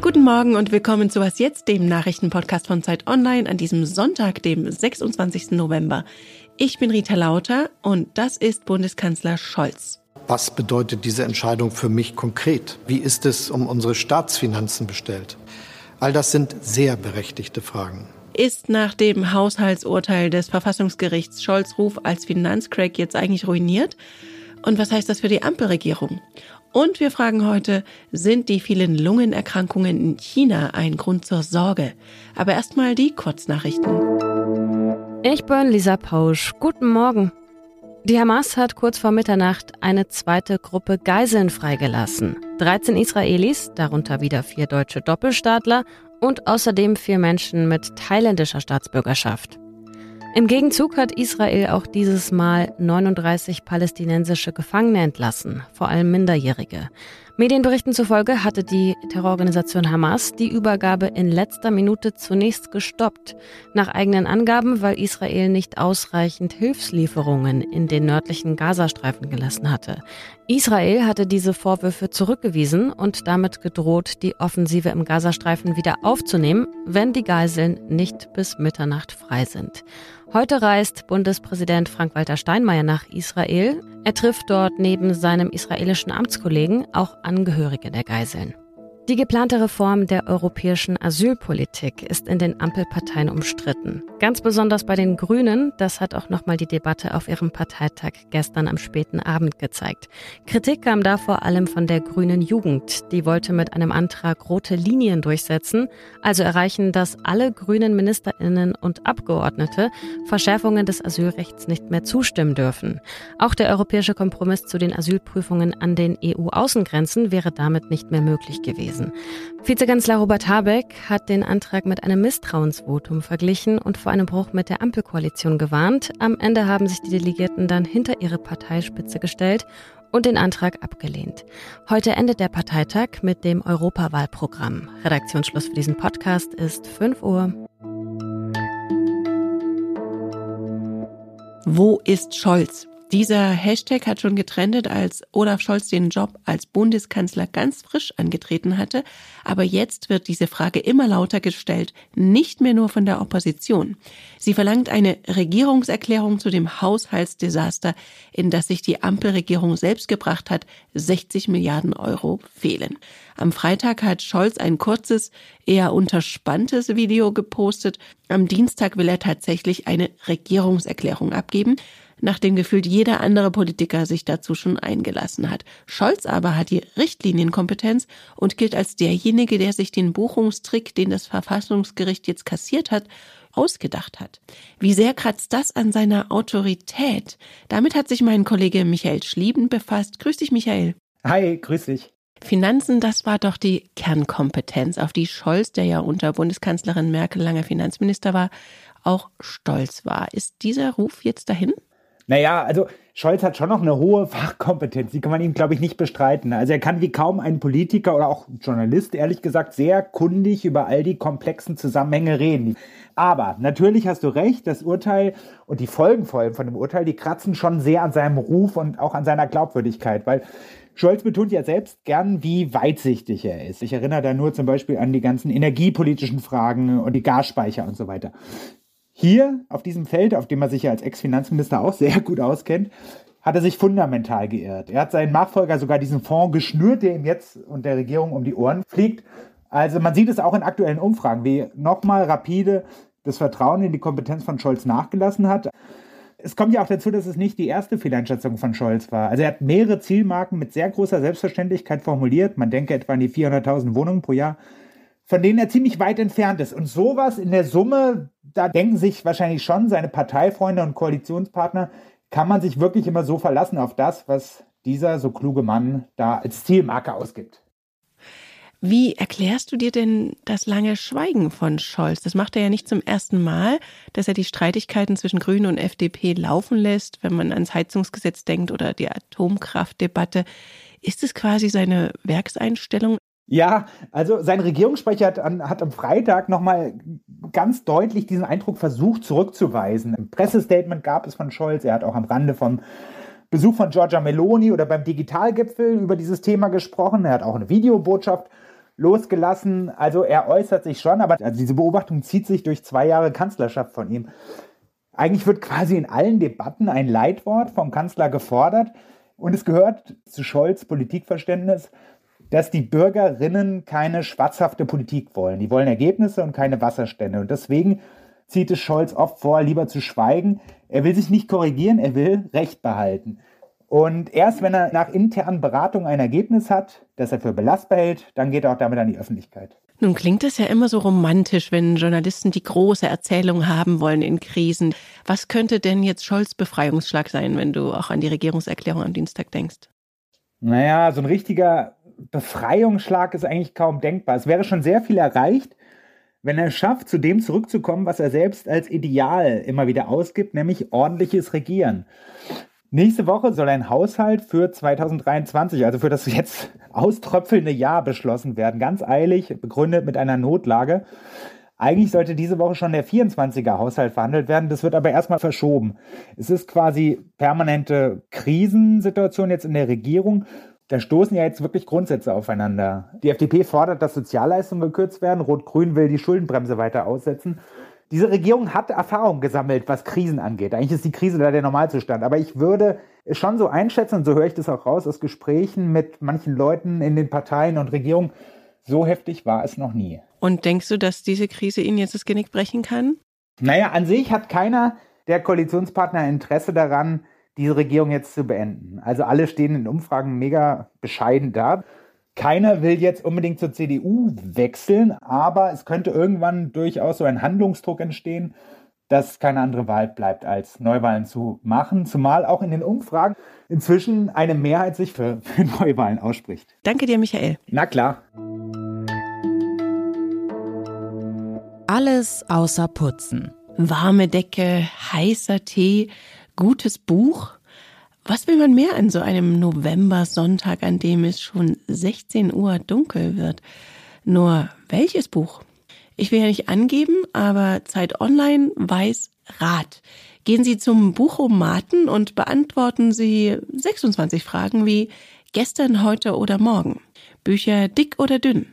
Guten Morgen und willkommen zu Was jetzt, dem Nachrichtenpodcast von Zeit Online an diesem Sonntag, dem 26. November. Ich bin Rita Lauter und das ist Bundeskanzler Scholz. Was bedeutet diese Entscheidung für mich konkret? Wie ist es um unsere Staatsfinanzen bestellt? All das sind sehr berechtigte Fragen. Ist nach dem Haushaltsurteil des Verfassungsgerichts Scholz Ruf als Finanzcrack jetzt eigentlich ruiniert? Und was heißt das für die Ampelregierung? Und wir fragen heute, sind die vielen Lungenerkrankungen in China ein Grund zur Sorge? Aber erstmal die Kurznachrichten. Ich bin Lisa Pausch. Guten Morgen. Die Hamas hat kurz vor Mitternacht eine zweite Gruppe Geiseln freigelassen. 13 Israelis, darunter wieder vier deutsche Doppelstaatler und außerdem vier Menschen mit thailändischer Staatsbürgerschaft. Im Gegenzug hat Israel auch dieses Mal 39 palästinensische Gefangene entlassen, vor allem Minderjährige. Medienberichten zufolge hatte die Terrororganisation Hamas die Übergabe in letzter Minute zunächst gestoppt. Nach eigenen Angaben, weil Israel nicht ausreichend Hilfslieferungen in den nördlichen Gazastreifen gelassen hatte. Israel hatte diese Vorwürfe zurückgewiesen und damit gedroht, die Offensive im Gazastreifen wieder aufzunehmen, wenn die Geiseln nicht bis Mitternacht frei sind. Heute reist Bundespräsident Frank-Walter Steinmeier nach Israel. Er trifft dort neben seinem israelischen Amtskollegen auch Angehörige der Geiseln. Die geplante Reform der europäischen Asylpolitik ist in den Ampelparteien umstritten. Ganz besonders bei den Grünen, das hat auch nochmal die Debatte auf ihrem Parteitag gestern am späten Abend gezeigt. Kritik kam da vor allem von der grünen Jugend. Die wollte mit einem Antrag rote Linien durchsetzen, also erreichen, dass alle grünen Ministerinnen und Abgeordnete Verschärfungen des Asylrechts nicht mehr zustimmen dürfen. Auch der europäische Kompromiss zu den Asylprüfungen an den EU-Außengrenzen wäre damit nicht mehr möglich gewesen gewesen. Vizekanzler Robert Habeck hat den Antrag mit einem Misstrauensvotum verglichen und vor einem Bruch mit der Ampelkoalition gewarnt. Am Ende haben sich die Delegierten dann hinter ihre Parteispitze gestellt und den Antrag abgelehnt. Heute endet der Parteitag mit dem Europawahlprogramm. Redaktionsschluss für diesen Podcast ist 5 Uhr. Wo ist Scholz? Dieser Hashtag hat schon getrendet, als Olaf Scholz den Job als Bundeskanzler ganz frisch angetreten hatte. Aber jetzt wird diese Frage immer lauter gestellt, nicht mehr nur von der Opposition. Sie verlangt eine Regierungserklärung zu dem Haushaltsdesaster, in das sich die Ampelregierung selbst gebracht hat. 60 Milliarden Euro fehlen. Am Freitag hat Scholz ein kurzes, eher unterspanntes Video gepostet. Am Dienstag will er tatsächlich eine Regierungserklärung abgeben nachdem gefühlt jeder andere Politiker sich dazu schon eingelassen hat. Scholz aber hat die Richtlinienkompetenz und gilt als derjenige, der sich den Buchungstrick, den das Verfassungsgericht jetzt kassiert hat, ausgedacht hat. Wie sehr kratzt das an seiner Autorität? Damit hat sich mein Kollege Michael Schlieben befasst. Grüß dich, Michael. Hi, grüß dich. Finanzen, das war doch die Kernkompetenz, auf die Scholz, der ja unter Bundeskanzlerin Merkel lange Finanzminister war, auch stolz war. Ist dieser Ruf jetzt dahin? Naja, also Scholz hat schon noch eine hohe Fachkompetenz, die kann man ihm, glaube ich, nicht bestreiten. Also er kann wie kaum ein Politiker oder auch Journalist, ehrlich gesagt, sehr kundig über all die komplexen Zusammenhänge reden. Aber natürlich hast du recht, das Urteil und die Folgen vor allem von dem Urteil, die kratzen schon sehr an seinem Ruf und auch an seiner Glaubwürdigkeit, weil Scholz betont ja selbst gern, wie weitsichtig er ist. Ich erinnere da nur zum Beispiel an die ganzen energiepolitischen Fragen und die Gasspeicher und so weiter. Hier auf diesem Feld, auf dem er sich ja als Ex-Finanzminister auch sehr gut auskennt, hat er sich fundamental geirrt. Er hat seinen Nachfolger sogar diesen Fonds geschnürt, der ihm jetzt und der Regierung um die Ohren fliegt. Also man sieht es auch in aktuellen Umfragen, wie nochmal rapide das Vertrauen in die Kompetenz von Scholz nachgelassen hat. Es kommt ja auch dazu, dass es nicht die erste Fehleinschätzung von Scholz war. Also er hat mehrere Zielmarken mit sehr großer Selbstverständlichkeit formuliert. Man denke etwa an die 400.000 Wohnungen pro Jahr von denen er ziemlich weit entfernt ist. Und sowas in der Summe, da denken sich wahrscheinlich schon seine Parteifreunde und Koalitionspartner, kann man sich wirklich immer so verlassen auf das, was dieser so kluge Mann da als Zielmarke ausgibt. Wie erklärst du dir denn das lange Schweigen von Scholz? Das macht er ja nicht zum ersten Mal, dass er die Streitigkeiten zwischen Grünen und FDP laufen lässt, wenn man ans Heizungsgesetz denkt oder die Atomkraftdebatte. Ist es quasi seine Werkseinstellung? Ja, also sein Regierungssprecher hat, hat am Freitag nochmal ganz deutlich diesen Eindruck versucht zurückzuweisen. Im Pressestatement gab es von Scholz, er hat auch am Rande vom Besuch von Giorgia Meloni oder beim Digitalgipfel über dieses Thema gesprochen. Er hat auch eine Videobotschaft losgelassen. Also er äußert sich schon, aber also diese Beobachtung zieht sich durch zwei Jahre Kanzlerschaft von ihm. Eigentlich wird quasi in allen Debatten ein Leitwort vom Kanzler gefordert. Und es gehört zu Scholz Politikverständnis, dass die Bürgerinnen keine schwatzhafte Politik wollen. Die wollen Ergebnisse und keine Wasserstände. Und deswegen zieht es Scholz oft vor, lieber zu schweigen. Er will sich nicht korrigieren, er will Recht behalten. Und erst wenn er nach internen Beratungen ein Ergebnis hat, das er für belastbar hält, dann geht er auch damit an die Öffentlichkeit. Nun klingt es ja immer so romantisch, wenn Journalisten die große Erzählung haben wollen in Krisen. Was könnte denn jetzt Scholz Befreiungsschlag sein, wenn du auch an die Regierungserklärung am Dienstag denkst? Naja, so ein richtiger Befreiungsschlag ist eigentlich kaum denkbar. Es wäre schon sehr viel erreicht, wenn er es schafft, zu dem zurückzukommen, was er selbst als Ideal immer wieder ausgibt, nämlich ordentliches Regieren. Nächste Woche soll ein Haushalt für 2023, also für das jetzt auströpfelnde Jahr beschlossen werden. Ganz eilig, begründet mit einer Notlage. Eigentlich sollte diese Woche schon der 24er Haushalt verhandelt werden. Das wird aber erstmal verschoben. Es ist quasi permanente Krisensituation jetzt in der Regierung da stoßen ja jetzt wirklich Grundsätze aufeinander. Die FDP fordert, dass Sozialleistungen gekürzt werden. Rot-Grün will die Schuldenbremse weiter aussetzen. Diese Regierung hat Erfahrung gesammelt, was Krisen angeht. Eigentlich ist die Krise da der Normalzustand. Aber ich würde es schon so einschätzen, und so höre ich das auch raus aus Gesprächen mit manchen Leuten in den Parteien und Regierungen, so heftig war es noch nie. Und denkst du, dass diese Krise Ihnen jetzt das Genick brechen kann? Naja, an sich hat keiner der Koalitionspartner Interesse daran, diese Regierung jetzt zu beenden. Also alle stehen in Umfragen mega bescheiden da. Keiner will jetzt unbedingt zur CDU wechseln, aber es könnte irgendwann durchaus so ein Handlungsdruck entstehen, dass keine andere Wahl bleibt, als Neuwahlen zu machen, zumal auch in den Umfragen inzwischen eine Mehrheit sich für, für Neuwahlen ausspricht. Danke dir, Michael. Na klar. Alles außer Putzen. Warme Decke, heißer Tee, gutes Buch? Was will man mehr an so einem November-Sonntag, an dem es schon 16 Uhr dunkel wird? Nur welches Buch? Ich will ja nicht angeben, aber Zeit Online weiß Rat. Gehen Sie zum Buchomaten und beantworten Sie 26 Fragen wie gestern, heute oder morgen. Bücher dick oder dünn.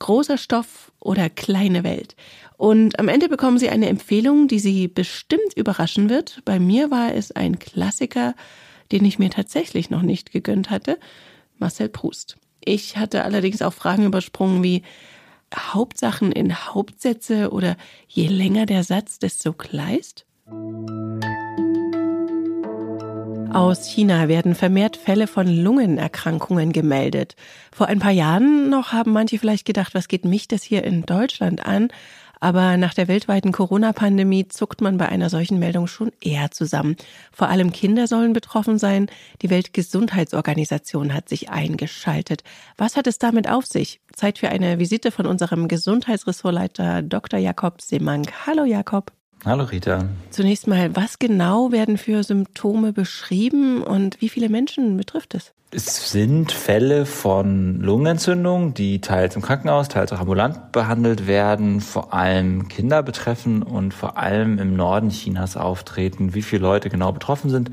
Großer Stoff oder kleine Welt. Und am Ende bekommen Sie eine Empfehlung, die Sie bestimmt überraschen wird. Bei mir war es ein Klassiker, den ich mir tatsächlich noch nicht gegönnt hatte. Marcel Proust. Ich hatte allerdings auch Fragen übersprungen wie Hauptsachen in Hauptsätze oder je länger der Satz, desto kleist. Aus China werden vermehrt Fälle von Lungenerkrankungen gemeldet. Vor ein paar Jahren noch haben manche vielleicht gedacht, was geht mich das hier in Deutschland an? Aber nach der weltweiten Corona-Pandemie zuckt man bei einer solchen Meldung schon eher zusammen. Vor allem Kinder sollen betroffen sein. Die Weltgesundheitsorganisation hat sich eingeschaltet. Was hat es damit auf sich? Zeit für eine Visite von unserem Gesundheitsressortleiter Dr. Jakob Semank. Hallo Jakob. Hallo Rita. Zunächst mal, was genau werden für Symptome beschrieben und wie viele Menschen betrifft es? Es sind Fälle von Lungenentzündung, die teils im Krankenhaus, teils auch ambulant behandelt werden, vor allem Kinder betreffen und vor allem im Norden Chinas auftreten. Wie viele Leute genau betroffen sind,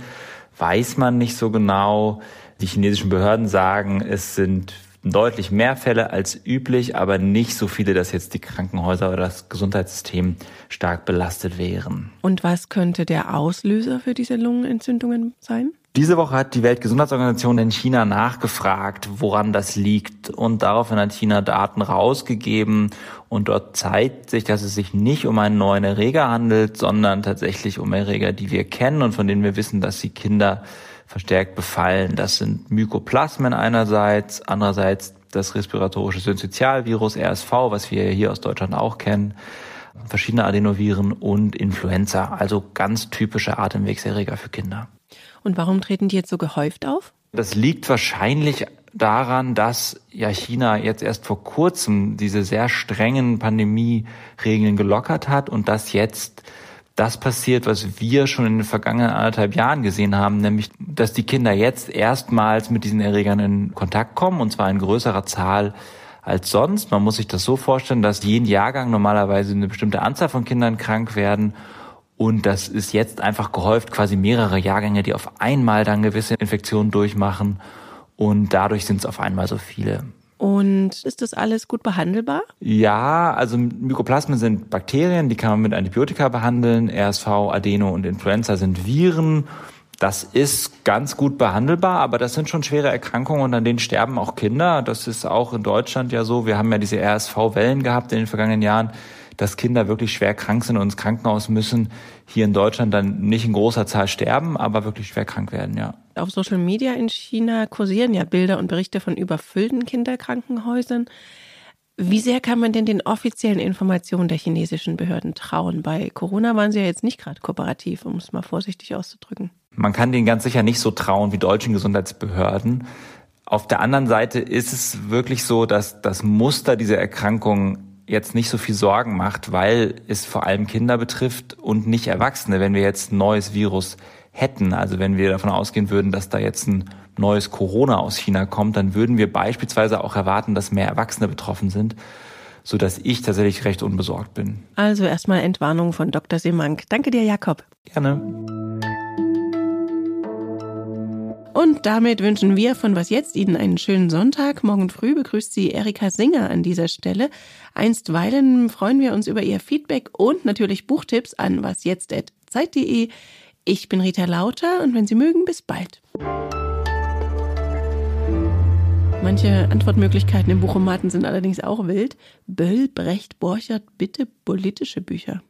weiß man nicht so genau. Die chinesischen Behörden sagen, es sind deutlich mehr Fälle als üblich, aber nicht so viele, dass jetzt die Krankenhäuser oder das Gesundheitssystem stark belastet wären. Und was könnte der Auslöser für diese Lungenentzündungen sein? Diese Woche hat die Weltgesundheitsorganisation in China nachgefragt, woran das liegt. Und daraufhin hat China Daten rausgegeben. Und dort zeigt sich, dass es sich nicht um einen neuen Erreger handelt, sondern tatsächlich um Erreger, die wir kennen und von denen wir wissen, dass sie Kinder verstärkt befallen. Das sind Mykoplasmen einerseits, andererseits das respiratorische Syncytialvirus RSV, was wir hier aus Deutschland auch kennen, verschiedene Adenoviren und Influenza, also ganz typische Atemwegserreger für Kinder. Und warum treten die jetzt so gehäuft auf? Das liegt wahrscheinlich daran, dass ja China jetzt erst vor kurzem diese sehr strengen Pandemieregeln gelockert hat und dass jetzt das passiert, was wir schon in den vergangenen anderthalb Jahren gesehen haben, nämlich, dass die Kinder jetzt erstmals mit diesen Erregern in Kontakt kommen, und zwar in größerer Zahl als sonst. Man muss sich das so vorstellen, dass jeden Jahrgang normalerweise eine bestimmte Anzahl von Kindern krank werden Und das ist jetzt einfach gehäuft, quasi mehrere Jahrgänge, die auf einmal dann gewisse Infektionen durchmachen. Und dadurch sind es auf einmal so viele. Und ist das alles gut behandelbar? Ja, also Mykoplasmen sind Bakterien, die kann man mit Antibiotika behandeln. RSV, Adeno und Influenza sind Viren. Das ist ganz gut behandelbar, aber das sind schon schwere Erkrankungen und an denen sterben auch Kinder. Das ist auch in Deutschland ja so. Wir haben ja diese RSV-Wellen gehabt in den vergangenen Jahren, dass Kinder wirklich schwer krank sind und ins Krankenhaus müssen. Hier in Deutschland dann nicht in großer Zahl sterben, aber wirklich schwer krank werden, ja. Auf Social Media in China kursieren ja Bilder und Berichte von überfüllten Kinderkrankenhäusern. Wie sehr kann man denn den offiziellen Informationen der chinesischen Behörden trauen? Bei Corona waren sie ja jetzt nicht gerade kooperativ, um es mal vorsichtig auszudrücken. Man kann denen ganz sicher nicht so trauen wie deutschen Gesundheitsbehörden. Auf der anderen Seite ist es wirklich so, dass das Muster dieser Erkrankung jetzt nicht so viel Sorgen macht, weil es vor allem Kinder betrifft und nicht Erwachsene. Wenn wir jetzt ein neues Virus hätten, also wenn wir davon ausgehen würden, dass da jetzt ein neues Corona aus China kommt, dann würden wir beispielsweise auch erwarten, dass mehr Erwachsene betroffen sind, so dass ich tatsächlich recht unbesorgt bin. Also erstmal Entwarnung von Dr. Semank. Danke dir, Jakob. Gerne. Und damit wünschen wir von Was Jetzt Ihnen einen schönen Sonntag. Morgen früh begrüßt Sie Erika Singer an dieser Stelle. Einstweilen freuen wir uns über Ihr Feedback und natürlich Buchtipps an wasjetzt.zeit.de. Ich bin Rita Lauter und wenn Sie mögen, bis bald. Manche Antwortmöglichkeiten im Buchomaten sind allerdings auch wild. Böll, Brecht, Borchert, bitte politische Bücher.